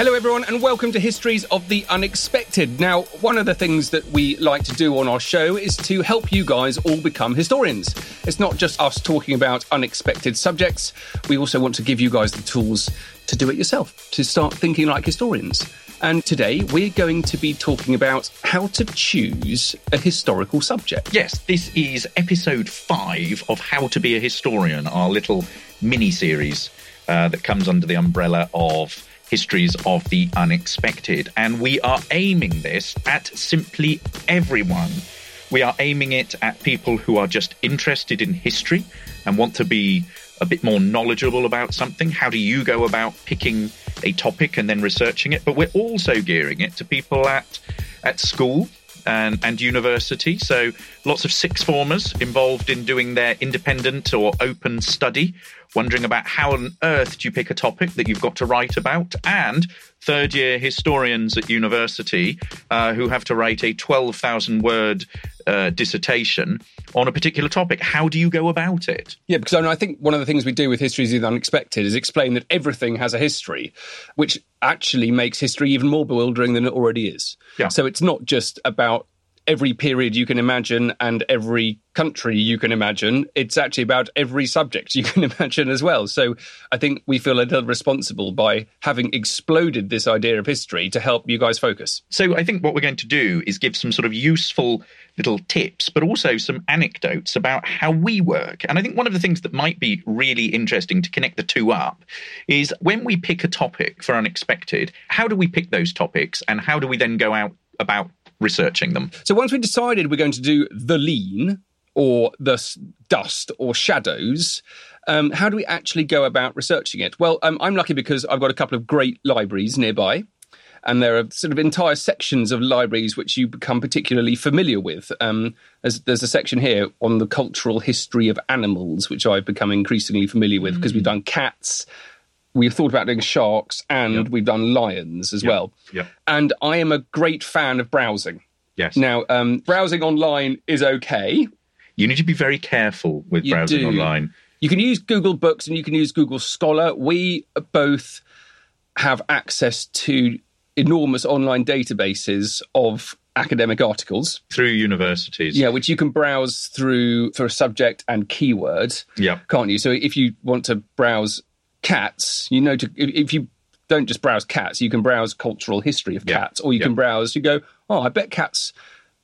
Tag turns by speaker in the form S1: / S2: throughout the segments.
S1: Hello, everyone, and welcome to Histories of the Unexpected. Now, one of the things that we like to do on our show is to help you guys all become historians. It's not just us talking about unexpected subjects, we also want to give you guys the tools to do it yourself, to start thinking like historians. And today we're going to be talking about how to choose a historical subject.
S2: Yes, this is episode five of How to Be a Historian, our little mini series uh, that comes under the umbrella of Histories of the Unexpected. And we are aiming this at simply everyone. We are aiming it at people who are just interested in history and want to be a bit more knowledgeable about something. How do you go about picking a topic and then researching it? But we're also gearing it to people at at school and, and university. So lots of sixth formers involved in doing their independent or open study wondering about how on earth do you pick a topic that you've got to write about, and third year historians at university uh, who have to write a 12,000 word uh, dissertation on a particular topic. How do you go about it?
S1: Yeah, because I, I think one of the things we do with Histories of the Unexpected is explain that everything has a history, which actually makes history even more bewildering than it already is.
S2: Yeah.
S1: So it's not just about every period you can imagine and every country you can imagine. It's actually about every subject you can imagine as well. So I think we feel a little responsible by having exploded this idea of history to help you guys focus.
S2: So I think what we're going to do is give some sort of useful little tips, but also some anecdotes about how we work. And I think one of the things that might be really interesting to connect the two up is when we pick a topic for unexpected, how do we pick those topics and how do we then go out about researching them.
S1: So once we decided we're going to do the lean or the dust or shadows, um, how do we actually go about researching it? Well, um, I'm lucky because I've got a couple of great libraries nearby. And there are sort of entire sections of libraries which you become particularly familiar with. Um, there's, there's, a section here on the cultural history of animals, which I've become increasingly familiar with because mm. we've done cats, we've thought about doing sharks and yep. we've done lions as
S2: yep.
S1: well.
S2: Yep.
S1: And I am a great fan of browsing.
S2: Yes.
S1: Now, um, browsing online is okay.
S2: You need to be very careful with
S1: you
S2: browsing
S1: do.
S2: online.
S1: You can use Google Books and you can use Google Scholar. We both have access to enormous online databases of academic articles
S2: through universities.
S1: Yeah, which you can browse through for a subject and keyword.
S2: Yeah,
S1: can't you? So if you want to browse cats, you know, to, if you don't just browse cats, you can browse cultural history of cats, or you can browse. You go, oh, I bet cats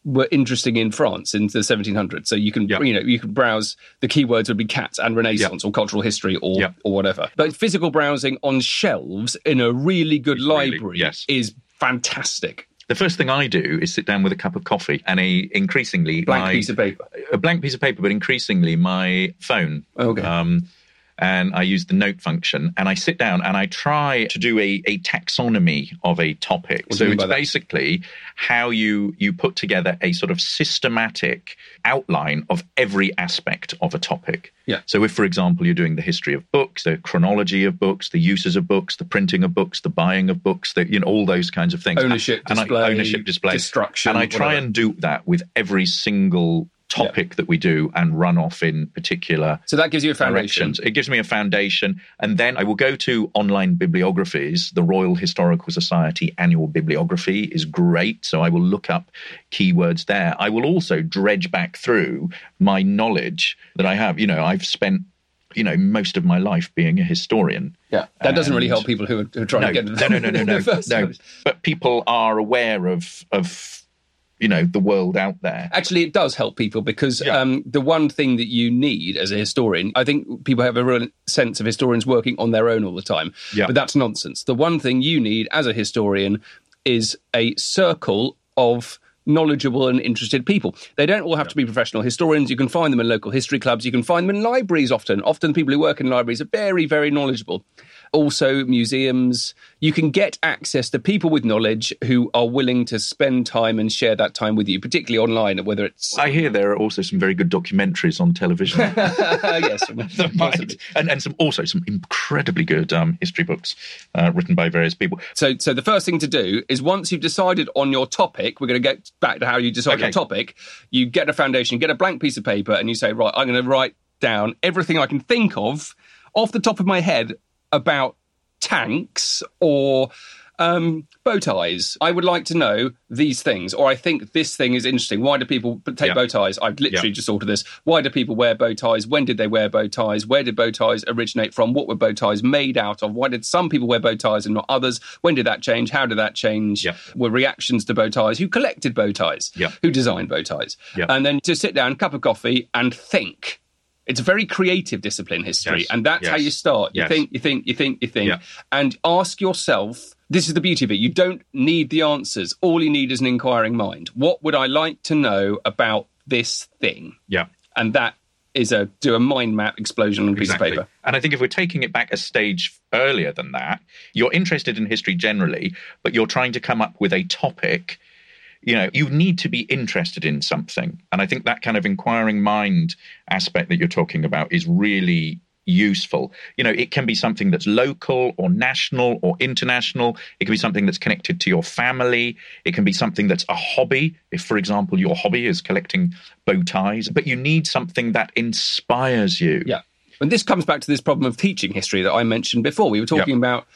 S1: were interesting in France in the 1700s. So you can, you know, you can browse. The keywords would be cats and Renaissance or cultural history or or whatever. But physical browsing on shelves in a really good it's library
S2: really, yes.
S1: is fantastic.
S2: The first thing I do is sit down with a cup of coffee and a increasingly
S1: blank
S2: my,
S1: piece of paper,
S2: a blank piece of paper, but increasingly my phone.
S1: Okay. Um,
S2: and I use the note function and I sit down and I try to do a, a taxonomy of a topic.
S1: What
S2: so it's basically how you you put together a sort of systematic outline of every aspect of a topic.
S1: Yeah.
S2: So if, for example, you're doing the history of books, the chronology of books, the uses of books, the printing of books, the buying of books, the, you know all those kinds of things.
S1: Ownership,
S2: and
S1: display,
S2: I, ownership, display,
S1: destruction,
S2: and I try
S1: whatever.
S2: and do that with every single topic yeah. that we do and run off in particular.
S1: So that gives you a foundation.
S2: It gives me a foundation. And then I will go to online bibliographies. The Royal Historical Society annual bibliography is great. So I will look up keywords there. I will also dredge back through my knowledge that I have. You know, I've spent you know most of my life being a historian.
S1: Yeah, that doesn't really help people who are, who are trying
S2: no,
S1: to get
S2: into no, no, no, no, no, no. But people are aware of of you know the world out there
S1: actually it does help people because yeah. um, the one thing that you need as a historian i think people have a real sense of historians working on their own all the time
S2: yeah.
S1: but that's nonsense the one thing you need as a historian is a circle of knowledgeable and interested people. They don't all have yeah. to be professional historians. You can find them in local history clubs. You can find them in libraries often. Often people who work in libraries are very, very knowledgeable also museums. You can get access to people with knowledge who are willing to spend time and share that time with you, particularly online, whether it's.
S2: I hear there are also some very good documentaries on television.
S1: yes,
S2: might, and, and some also some incredibly good um, history books uh, written by various people.
S1: So, so the first thing to do is once you've decided on your topic, we're going to get back to how you decide okay. your topic. You get a foundation, get a blank piece of paper, and you say, right, I'm going to write down everything I can think of off the top of my head about tanks or um, bow ties. I would like to know these things, or I think this thing is interesting. Why do people take
S2: Yeah.
S1: bow ties? I've literally
S2: Yeah.
S1: just thought of this. Why do people wear bow ties? When did they wear bow ties? Where did bow ties originate from? What were bow ties made out of? Why did some people wear bow ties and not others? When did that change? How did that change?
S2: Yeah.
S1: Were reactions to bow ties? Who collected bow ties?
S2: Yeah.
S1: Who designed bow ties? And then to sit down, cup of coffee, and think. It's a very creative discipline, history,
S2: Yes.
S1: and that's how you start. You
S2: Yes.
S1: think, you think, you think, you think,
S2: Yeah.
S1: and ask yourself. This is the beauty of it. You don't need the answers. All you need is an inquiring mind. What would I like to know about this thing?
S2: Yeah.
S1: And that is a do a mind map explosion on a piece of paper.
S2: And I think if we're taking it back a stage earlier than that, you're interested in history generally, but you're trying to come up with a topic. You know, you need to be interested in something. And I think that kind of inquiring mind aspect that you're talking about is really useful. You know, it can be something that's local or national or international. It can be something that's connected to your family. It can be something that's a hobby. If, for example, your hobby is collecting bow ties, but you need something that inspires you.
S1: Yeah. And this comes back to this problem of teaching history that I mentioned before. We were talking
S2: Yep.
S1: about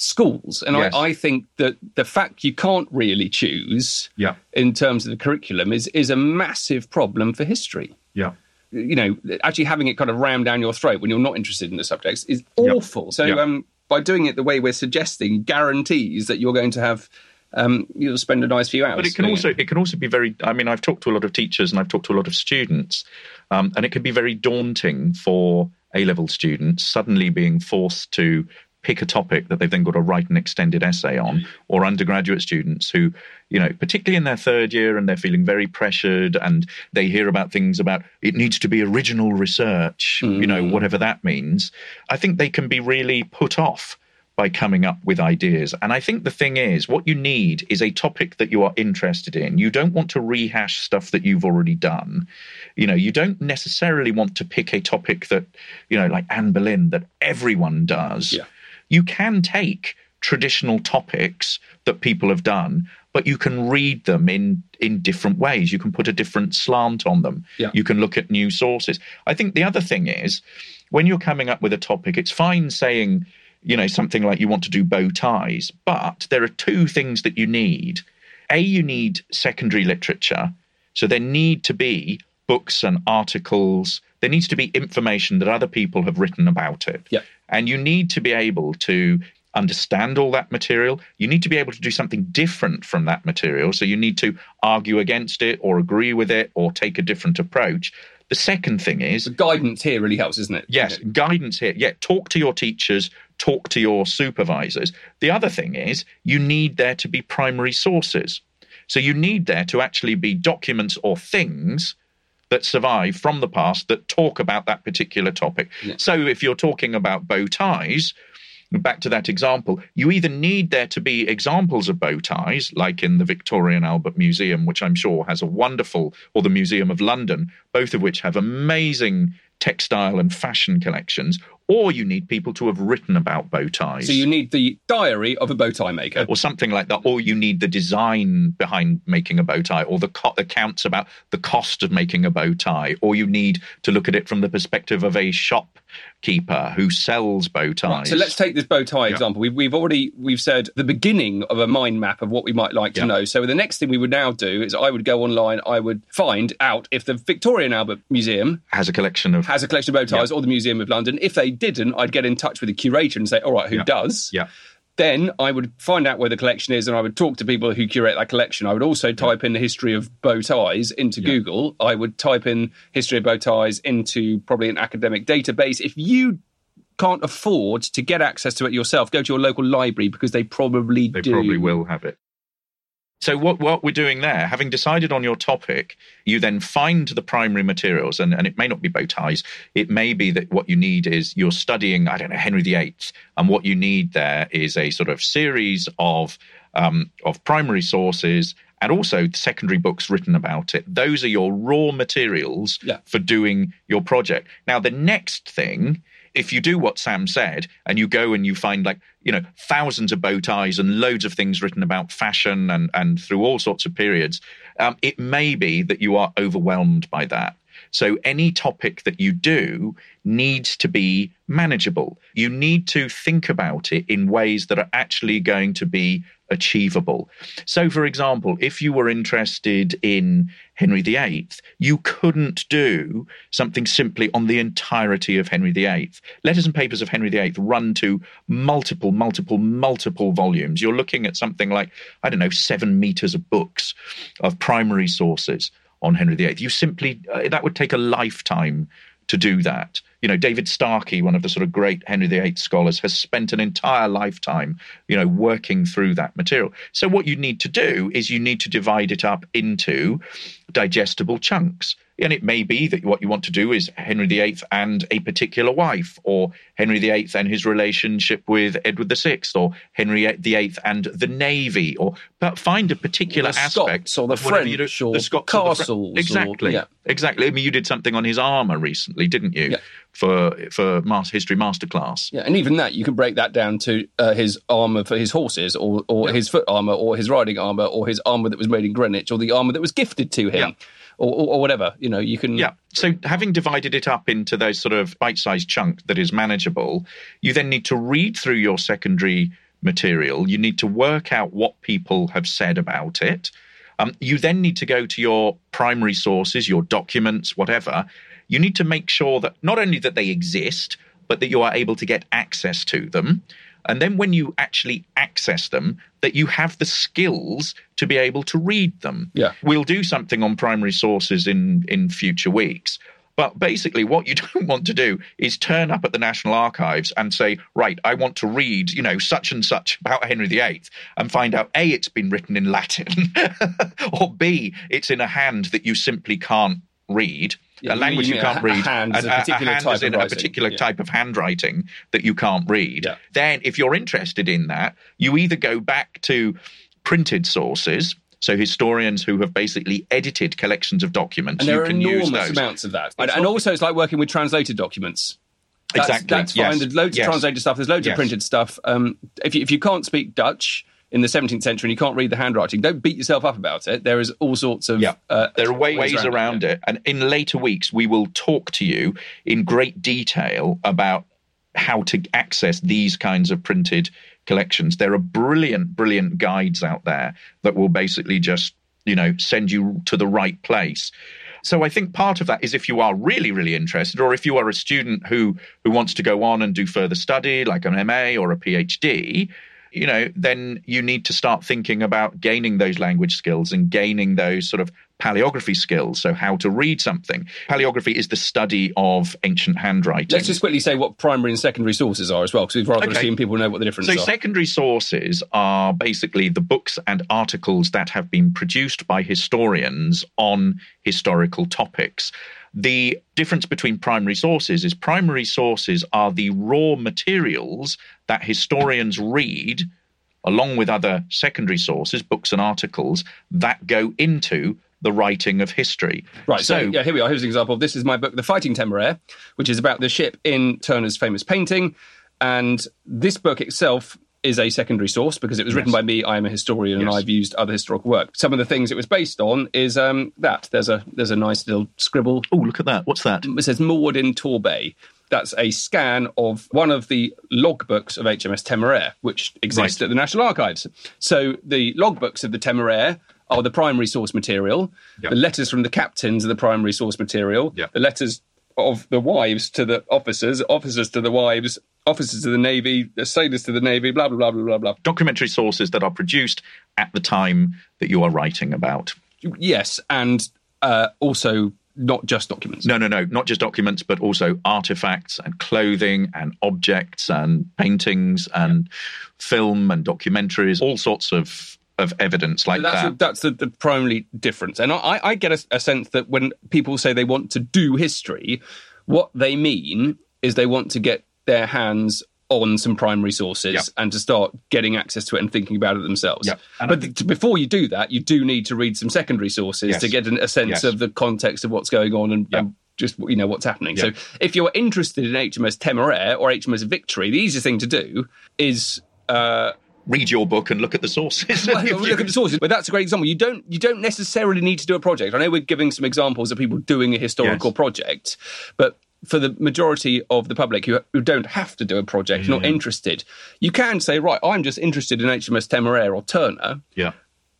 S1: schools. And
S2: Yes.
S1: I, I think that the fact you can't really choose
S2: Yeah.
S1: in terms of the curriculum is, is a massive problem for history.
S2: Yeah.
S1: You know, actually having it kind of rammed down your throat when you're not interested in the subjects is awful. So um, by doing it the way we're suggesting guarantees that you're going to have um, you'll spend a nice few hours.
S2: But it can also it can also be very. I mean, I've talked to a lot of teachers and I've talked to a lot of students, um, and it can be very daunting for A level students suddenly being forced to pick a topic that they've then got to write an extended essay on, mm. or undergraduate students who, you know, particularly in their third year and they're feeling very pressured and they hear about things about it needs to be original research, you know, mm. whatever that means. I think they can be really put off by coming up with ideas. And I think the thing is, what you need is a topic that you are interested in. You don't want to rehash stuff that you've already done. You know, you don't necessarily want to pick a topic that, you know, like Anne Boleyn, that everyone does.
S1: Yeah.
S2: You can take traditional topics that people have done, but you can read them in in different ways. You can put a different slant on them.
S1: Yeah.
S2: You can look at new sources. I think the other thing is when you're coming up with a topic, it's fine saying, you know, something like you want to do bow ties, but there are two things that you need. A, you need secondary literature. So there need to be books and articles. There needs to be information that other people have written about it.
S1: Yeah.
S2: And you need to be able to understand all that material. You need to be able to do something different from that material. So you need to argue against it or agree with it or take a different approach. The second thing is
S1: The guidance here really helps, isn't it?
S2: Yes, guidance here. Yeah, talk to your teachers, talk to your supervisors. The other thing is you need there to be primary sources. So you need there to actually be documents or things that survive from the past that talk about that particular topic. So if you're talking about bow ties, back to that example, you either need there to be examples of bow ties, like in the Victoria and Albert Museum, which I'm sure has a wonderful, or the Museum of London, both of which have amazing textile and fashion collections, or you need people to have written about bow ties.
S1: So you need the diary of a bow tie maker.
S2: or something like that, or you need the design behind making a bow tie, or the co- accounts about the cost of making a bow tie, or you need to look at it from the perspective of a shopkeeper who sells bow ties.
S1: Right, so let's take this bow tie example. We've, we've already we've said the beginning of a mind map of what we might like to
S2: Yeah.
S1: know. So the next thing we would now do is I would go online. I would find out if the Victoria and Albert Museum
S2: has a collection of
S1: has a collection of bow ties, or the Museum of London. If they didn't, I'd get in touch with the curator and say, "All right, who
S2: Yeah.
S1: does?"
S2: yeah.
S1: Then I would find out where the collection is, and I would talk to people who curate that collection. I would also type in the history of bow ties into Google. I would type in history of bow ties into probably an academic database. If you can't afford to get access to it yourself, go to your local library because they probably
S2: They
S1: do.
S2: probably will have it. So what what we're doing there, having decided on your topic, you then find the primary materials, and, and it may not be bow ties. It may be that what you need is you're studying, I don't know, Henry VIII, and what you need there is a sort of series of um, of primary sources and also secondary books written about it. Those are your raw materials
S1: Yeah.
S2: for doing your project. Now, the next thing, if you do what Sam said and you go and you find like, you know, thousands of bow ties and loads of things written about fashion and, and through all sorts of periods, um, it may be that you are overwhelmed by that. So any topic that you do needs to be manageable. You need to think about it in ways that are actually going to be achievable. So, for example, if you were interested in Henry VIII, you couldn't do something simply on the entirety of Henry VIII. Letters and Papers of Henry VIII run to multiple, multiple, multiple volumes. You're looking at something like, I don't know, seven meters of books of primary sources on Henry VIII. You simply, uh, that would take a lifetime to do that. You know, David Starkey, one of the sort of great Henry VIII scholars, has spent an entire lifetime, you know, working through that material. So what you need to do is you need to divide it up into digestible chunks. And it may be that what you want to do is Henry VIII and a particular wife, or Henry VIII and his relationship with Edward VI, or Henry VIII and the Navy, or but find a particular
S1: the
S2: aspect
S1: Scots or the
S2: of whatever you
S1: French
S2: do-
S1: or
S2: the Scots or the
S1: castles or-
S2: exactly,
S1: yeah.
S2: exactly. I mean, you did something on his armor recently, didn't you?
S1: Yeah.
S2: For for Master History Masterclass.
S1: Yeah, and even that you can break that down to uh, his armor for his horses, or or his foot armor, or his riding armor, or his armor that was made in Greenwich, or the armor that was gifted to him,
S2: Yeah.
S1: Or, or, or whatever. You know, you can.
S2: Yeah. So having divided it up into those sort of bite-sized chunk that is manageable, you then need to read through your secondary material. You need to work out what people have said about it. Um, you then need to go to your primary sources, your documents, whatever. You need to make sure that not only that they exist, but that you are able to get access to them. And then when you actually access them, that you have the skills to be able to read them.
S1: Yeah.
S2: We'll do something on primary sources in, in future weeks. But basically, what you don't want to do is turn up at the National Archives and say, right, I want to read, you know, such and such about Henry VIII and find out A, it's been written in Latin, or B, it's in a hand that you simply can't read.
S1: Yeah,
S2: a language you, can't read,
S1: a
S2: and
S1: particular
S2: hand
S1: type of
S2: a particular
S1: yeah.
S2: type of handwriting that you can't read.
S1: Yeah.
S2: Then, if you're interested in that, you either go back to printed sources. So historians who have basically edited collections of documents,
S1: and there
S2: you
S1: are
S2: can use
S1: enormous
S2: those.
S1: amounts of that. And, and also, it's like working with translated documents. That's,
S2: Exactly,
S1: That's
S2: yes,
S1: fine. There's loads
S2: yes.
S1: of translated stuff. There's loads
S2: Yes.
S1: of printed stuff. Um, if you, if you can't speak Dutch in the 17th century and you can't read the handwriting, don't beat yourself up about it. There is all sorts of
S2: Yeah,
S1: uh,
S2: there are ways,
S1: around,
S2: around,
S1: yeah.
S2: it. And in later weeks, we will talk to you in great detail about how to access these kinds of printed collections. There are brilliant, brilliant guides out there that will basically just, you know, send you to the right place. So I think part of that is if you are really, really interested, or if you are a student who who wants to go on and do further study, like an MA or a PhD, you know, then you need to start thinking about gaining those language skills and gaining those sort of paleography skills. So, how to read something. Paleography is the study of ancient handwriting.
S1: Let's just quickly say what primary and secondary sources are as well, because we've rather
S2: Okay.
S1: assume people know what the difference is.
S2: So,
S1: are.
S2: secondary sources are basically the books and articles that have been produced by historians on historical topics. The difference between primary sources is primary sources are the raw materials that historians read along with other secondary sources, books and articles that go into the writing of history.
S1: Right, so, yeah, here we are. Here's an example. This is my book, The Fighting Temeraire, which is about the ship in Turner's famous painting. And this book itself is a secondary source because it was written by me. I am a historian, and I've used other historical work. Some of the things it was based on is um, that there's a there's a nice little scribble.
S2: oh, look at that! What's that?
S1: It says moored in Torbay. That's a scan of one of the logbooks of HMS Temeraire, which exists
S2: Right.
S1: at the National Archives. So the logbooks of the Temeraire are the primary source material.
S2: Yep.
S1: The letters from the captains are the primary source material.
S2: Yep.
S1: The letters of the wives to the officers, officers to the wives, officers to the navy, sailors to the navy, blah blah blah blah blah blah.
S2: Documentary sources that are produced at the time that you are writing about.
S1: Yes, and uh, also not just documents.
S2: No, no, no, not just documents, but also artifacts and clothing and objects and paintings and film and documentaries, all sorts of of evidence like
S1: that's
S2: that.
S1: that's the, the primary difference, and I, I get a, a sense that when people say they want to do history, what they mean is they want to get their hands on some primary sources
S2: Yeah.
S1: and to start getting access to it and thinking about it themselves.
S2: I
S1: But th- before you do that, you do need to read some secondary sources
S2: Yes.
S1: to get a sense
S2: Yes.
S1: of the context of what's going on and,
S2: Yeah.
S1: and just you know what's happening. So if you're interested in HMS Temeraire or HMS Victory, the easiest thing to do is uh,
S2: read your book and look at the sources.
S1: well, look at the sources, but that's a great example. You don't you don't necessarily need to do a project. I know we're giving some examples of people doing a historical
S2: Yes.
S1: project, but for the majority of the public who, who don't have to do a project, not mm. interested, you can say, right, I'm just interested in HMS Temeraire or Turner,
S2: yeah.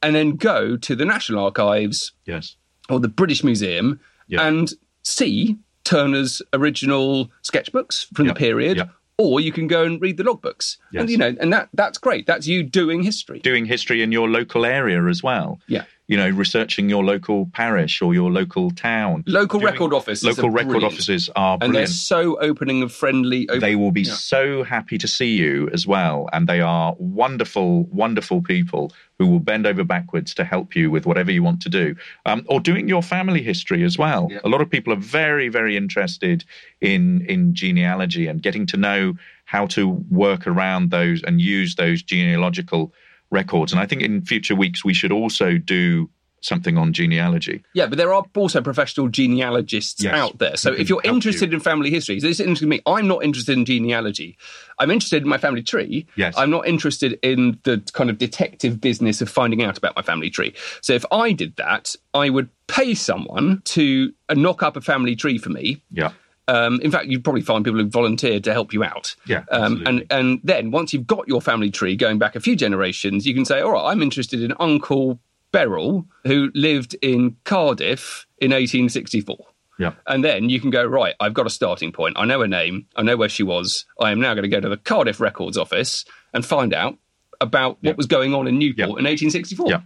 S1: and then go to the National Archives
S2: Yes.
S1: or the British Museum
S2: Yeah.
S1: and see Turner's original sketchbooks from
S2: Yeah.
S1: the period.
S2: Yeah.
S1: Or you can go and read the logbooks, and you know, and that that's great. That's you doing history.
S2: Doing history in your local area as well.
S1: Yeah.
S2: You know, researching your local parish or your local town.
S1: Local
S2: Doing-
S1: record offices
S2: Local record
S1: brilliant.
S2: offices are
S1: and they're so opening and friendly. Open-
S2: They will be
S1: Yeah.
S2: so happy to see you as well. And they are wonderful, wonderful people who will bend over backwards to help you with whatever you want to do. Um, or doing your family history as well.
S1: Yeah.
S2: A lot of people are very, very interested in, in genealogy and getting to know how to work around those and use those genealogical records. And I think in future weeks, we should also do something on genealogy.
S1: yeah, but there are also professional genealogists
S2: Yes.
S1: out there. So if you're interested
S2: you.
S1: in family history, this is interesting to me. I'm not interested in genealogy. I'm interested in my family tree.
S2: Yes.
S1: I'm not interested in the kind of detective business of finding out about my family tree. So if I did that, I would pay someone to knock up a family tree for me.
S2: Yeah.
S1: Um, in fact, you'd probably find people who volunteered to help you out.
S2: Yeah,
S1: Um, and and then once you've got your family tree going back a few generations, you can say, all right, I'm interested in Uncle Beryl who lived in Cardiff in 1864.
S2: Yeah.
S1: And then you can go, right, I've got a starting point. I know her name. I know where she was. I am now going to go to the Cardiff Records office and find out about what was going on in Newport
S2: Yeah.
S1: in 1864.
S2: Yeah.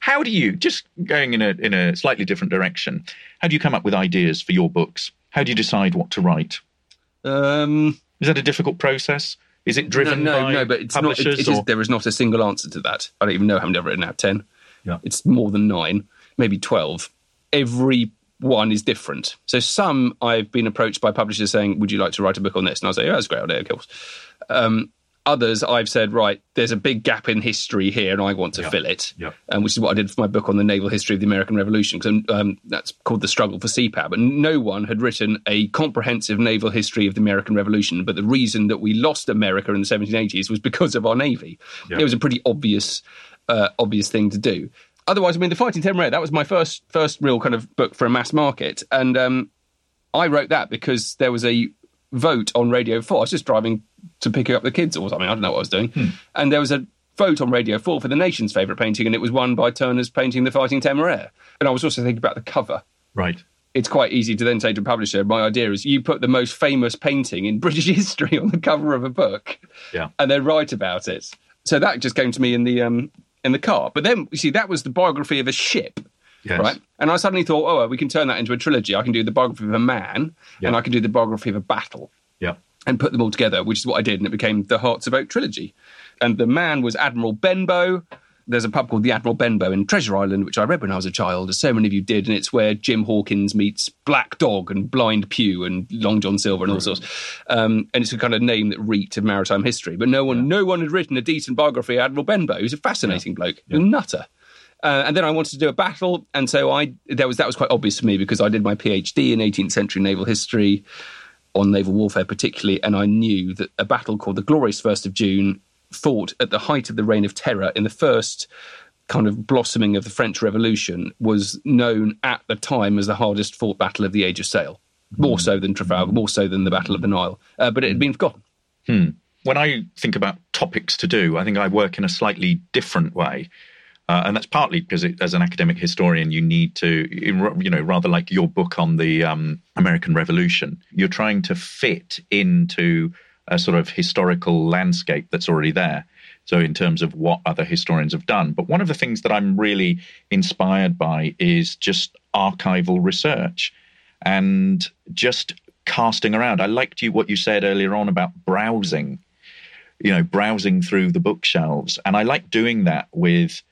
S2: How do you, just going in a in a slightly different direction, how do you come up with ideas for your books? How do you decide what to write?
S1: Um,
S2: Is that a difficult process? Is it driven
S1: no, no, no, but it's not. It, it is, there is not a single answer to that. I don't even know how many I've written out. Ten.
S2: Yeah.
S1: It's more than nine, maybe twelve. Every one is different. So some I've been approached by publishers saying, "Would you like to write a book on this?" And I say, "Yeah, that's a great idea, of course." Um, others I've said, "Right, there's a big gap in history here, and I want to
S2: Yeah.
S1: fill it."
S2: Yeah.
S1: um, which is what I did for my book on the naval history of the American Revolution. 'cause, um, that's called The Struggle for Sea Power. And no one had written a comprehensive naval history of the American Revolution. But the reason that we lost America in the 1780s was because of our navy.
S2: Yeah.
S1: It was a pretty obvious, uh, obvious thing to do. Otherwise, I mean, The Fighting Temeraire, that was my first, first real kind of book for a mass market. And um, I wrote that because there was a vote on Radio 4. I was just driving to pick up the kids or something. I don't know what I was doing. And there was a vote on Radio 4 for the nation's favourite painting, and it was won by Turner's painting The Fighting Temeraire. And I was also thinking about the cover.
S2: right.
S1: It's quite easy to then say to a publisher, my idea is you put the most famous painting in British history on the cover of a book
S2: Yeah.
S1: and then write about it. So that just came to me in the um, in the car. But then you see, that was the biography of a ship,
S2: Yes.
S1: right? And I suddenly thought, oh, well, we can turn that into a trilogy. I can do the biography of a man,
S2: Yeah.
S1: and I can do the biography of a battle,
S2: Yeah.
S1: and put them all together, which is what I did, and it became the Hearts of Oak trilogy. And the man was Admiral Benbow. There's a pub called the Admiral Benbow in Treasure Island, which I read when I was a child, as so many of you did, and it's where Jim Hawkins meets Black Dog and Blind Pew and Long John Silver and all sorts. Um, and it's a kind of name that reeked of maritime history. But no one, no one had written a decent biography of Admiral Benbow. He's a fascinating bloke, a nutter. Uh, and then I wanted to do a battle, and so I that was that was quite obvious for me because I did my PhD in 18th century naval history on naval warfare, particularly, and I knew that a battle called the Glorious First of June fought at the height of the Reign of Terror in the first kind of blossoming of the French Revolution was known at the time as the hardest fought battle of the Age of Sail, more so than Trafalgar, more so than the Battle of the Nile, uh, but it had been forgotten.
S2: when I think about topics to do, I think I work in a slightly different way. Uh, and that's partly because, it, as an academic historian, you need to, you know, rather like your book on the um, American Revolution, you're trying to fit into a sort of historical landscape that's already there. So, in terms of what other historians have done. But one of the things that I'm really inspired by is just archival research and just casting around. I liked you what you said earlier on about browsing you know, browsing through the bookshelves. And I like doing that with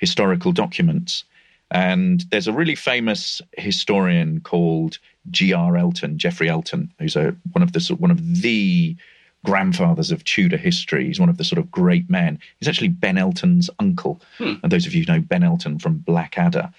S2: historical documents. And there's a really famous historian called G.R. Elton, Geoffrey Elton, who's a, one of the sort- one of the grandfathers of Tudor history. He's one of the sort of great men. He's actually Ben Elton's uncle. And those of you who know Ben Elton from Blackadder,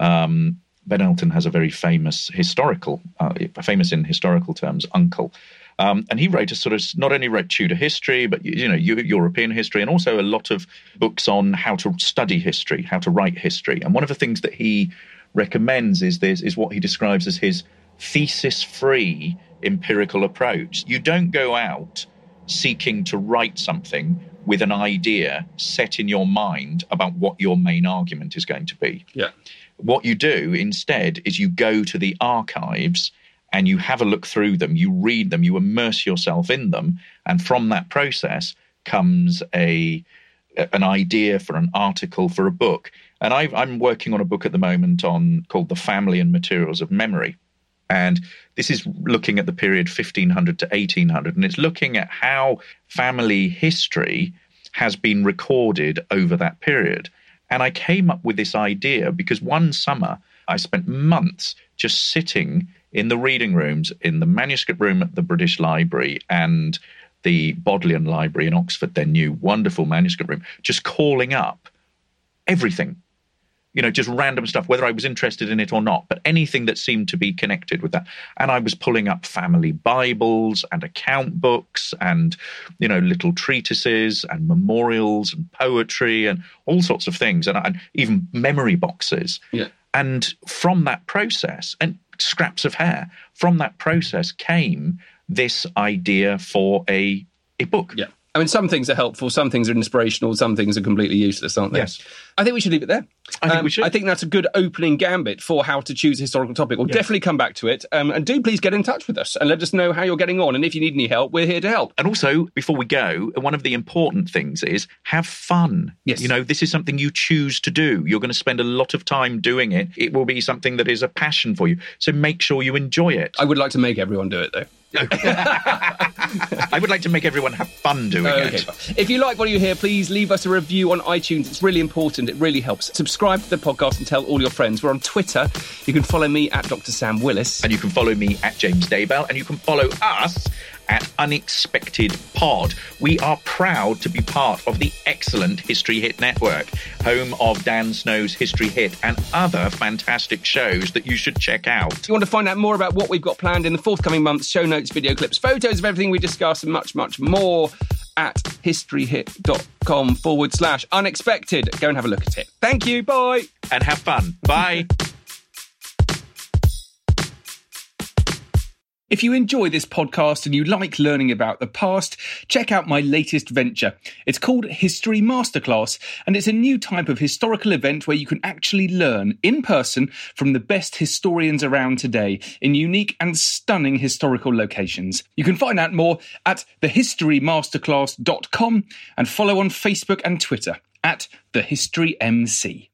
S2: um, Ben Elton has a very famous historical, uh, famous in historical terms, uncle. Um, and he wrote a sort of not only wrote Tudor history, but you know European history, and also a lot of books on how to study history, how to write history. And one of the things that he recommends is this is what he describes as his thesis-free empirical approach. You don't go out seeking to write something with an idea set in your mind about what your main argument is going to be.
S1: Yeah.
S2: What you do instead is you go to the archives and you have a look through them, you read them, you immerse yourself in them, and from that process comes a an idea for an article for a book. And i am working on a book at the moment on called "The Family and Materials of Memory," and this is looking at the period 1500 to 1800, and it's looking at how family history has been recorded over that period. And I came up with this idea because one summer I spent months just sitting in the reading rooms, in the manuscript room at the British Library and the Bodleian Library in Oxford, their new wonderful manuscript room, just calling up everything you know, just random stuff, whether I was interested in it or not, but anything that seemed to be connected with that. And I was pulling up family Bibles and account books and, you know, little treatises and memorials and poetry and all sorts of things, and, and even memory boxes.
S1: Yeah.
S2: And from that process, and scraps of hair, from that process came this idea for a a book.
S1: Yeah. I mean, some things are helpful, some things are inspirational, some things are completely useless, aren't they?
S2: Yes.
S1: I think we should leave it there.
S2: I think um, we should.
S1: I think that's a good opening gambit for how to choose a historical topic. We'll yes. definitely come back to it. Um, and do please get in touch with us and let us know how you're getting on. And if you need any help, we're here to help.
S2: And also, before we go, one of the important things is have fun.
S1: Yes.
S2: You know, this is something you choose to do. You're going to spend a lot of time doing it. It will be something that is a passion for you. So make sure you enjoy it.
S1: I would like to make everyone do it, though.
S2: I would like to make everyone have fun doing okay. it.
S1: If you like what you hear, please leave us a review on iTunes. It's really important. It really helps. Subscribe to the podcast and tell all your friends. We're on Twitter. You can follow me at Dr. Sam Willis.
S2: And you can follow me at James Daybell. And you can follow us at Unexpected Pod. We are proud to be part of the excellent History Hit Network, home of Dan Snow's History Hit and other fantastic shows that you should check out.
S1: If you want to find out more about what we've got planned in the forthcoming months, show notes, video clips, photos of everything we discuss, and much, much more at historyhit.com forward slash unexpected. Go and have a look at it. Thank you. Bye.
S2: And have fun. Bye.
S1: If you enjoy this podcast and you like learning about the past, check out my latest venture. It's called History Masterclass, and it's a new type of historical event where you can actually learn in person from the best historians around today in unique and stunning historical locations. You can find out more at thehistorymasterclass.com and follow on Facebook and Twitter at the History MC.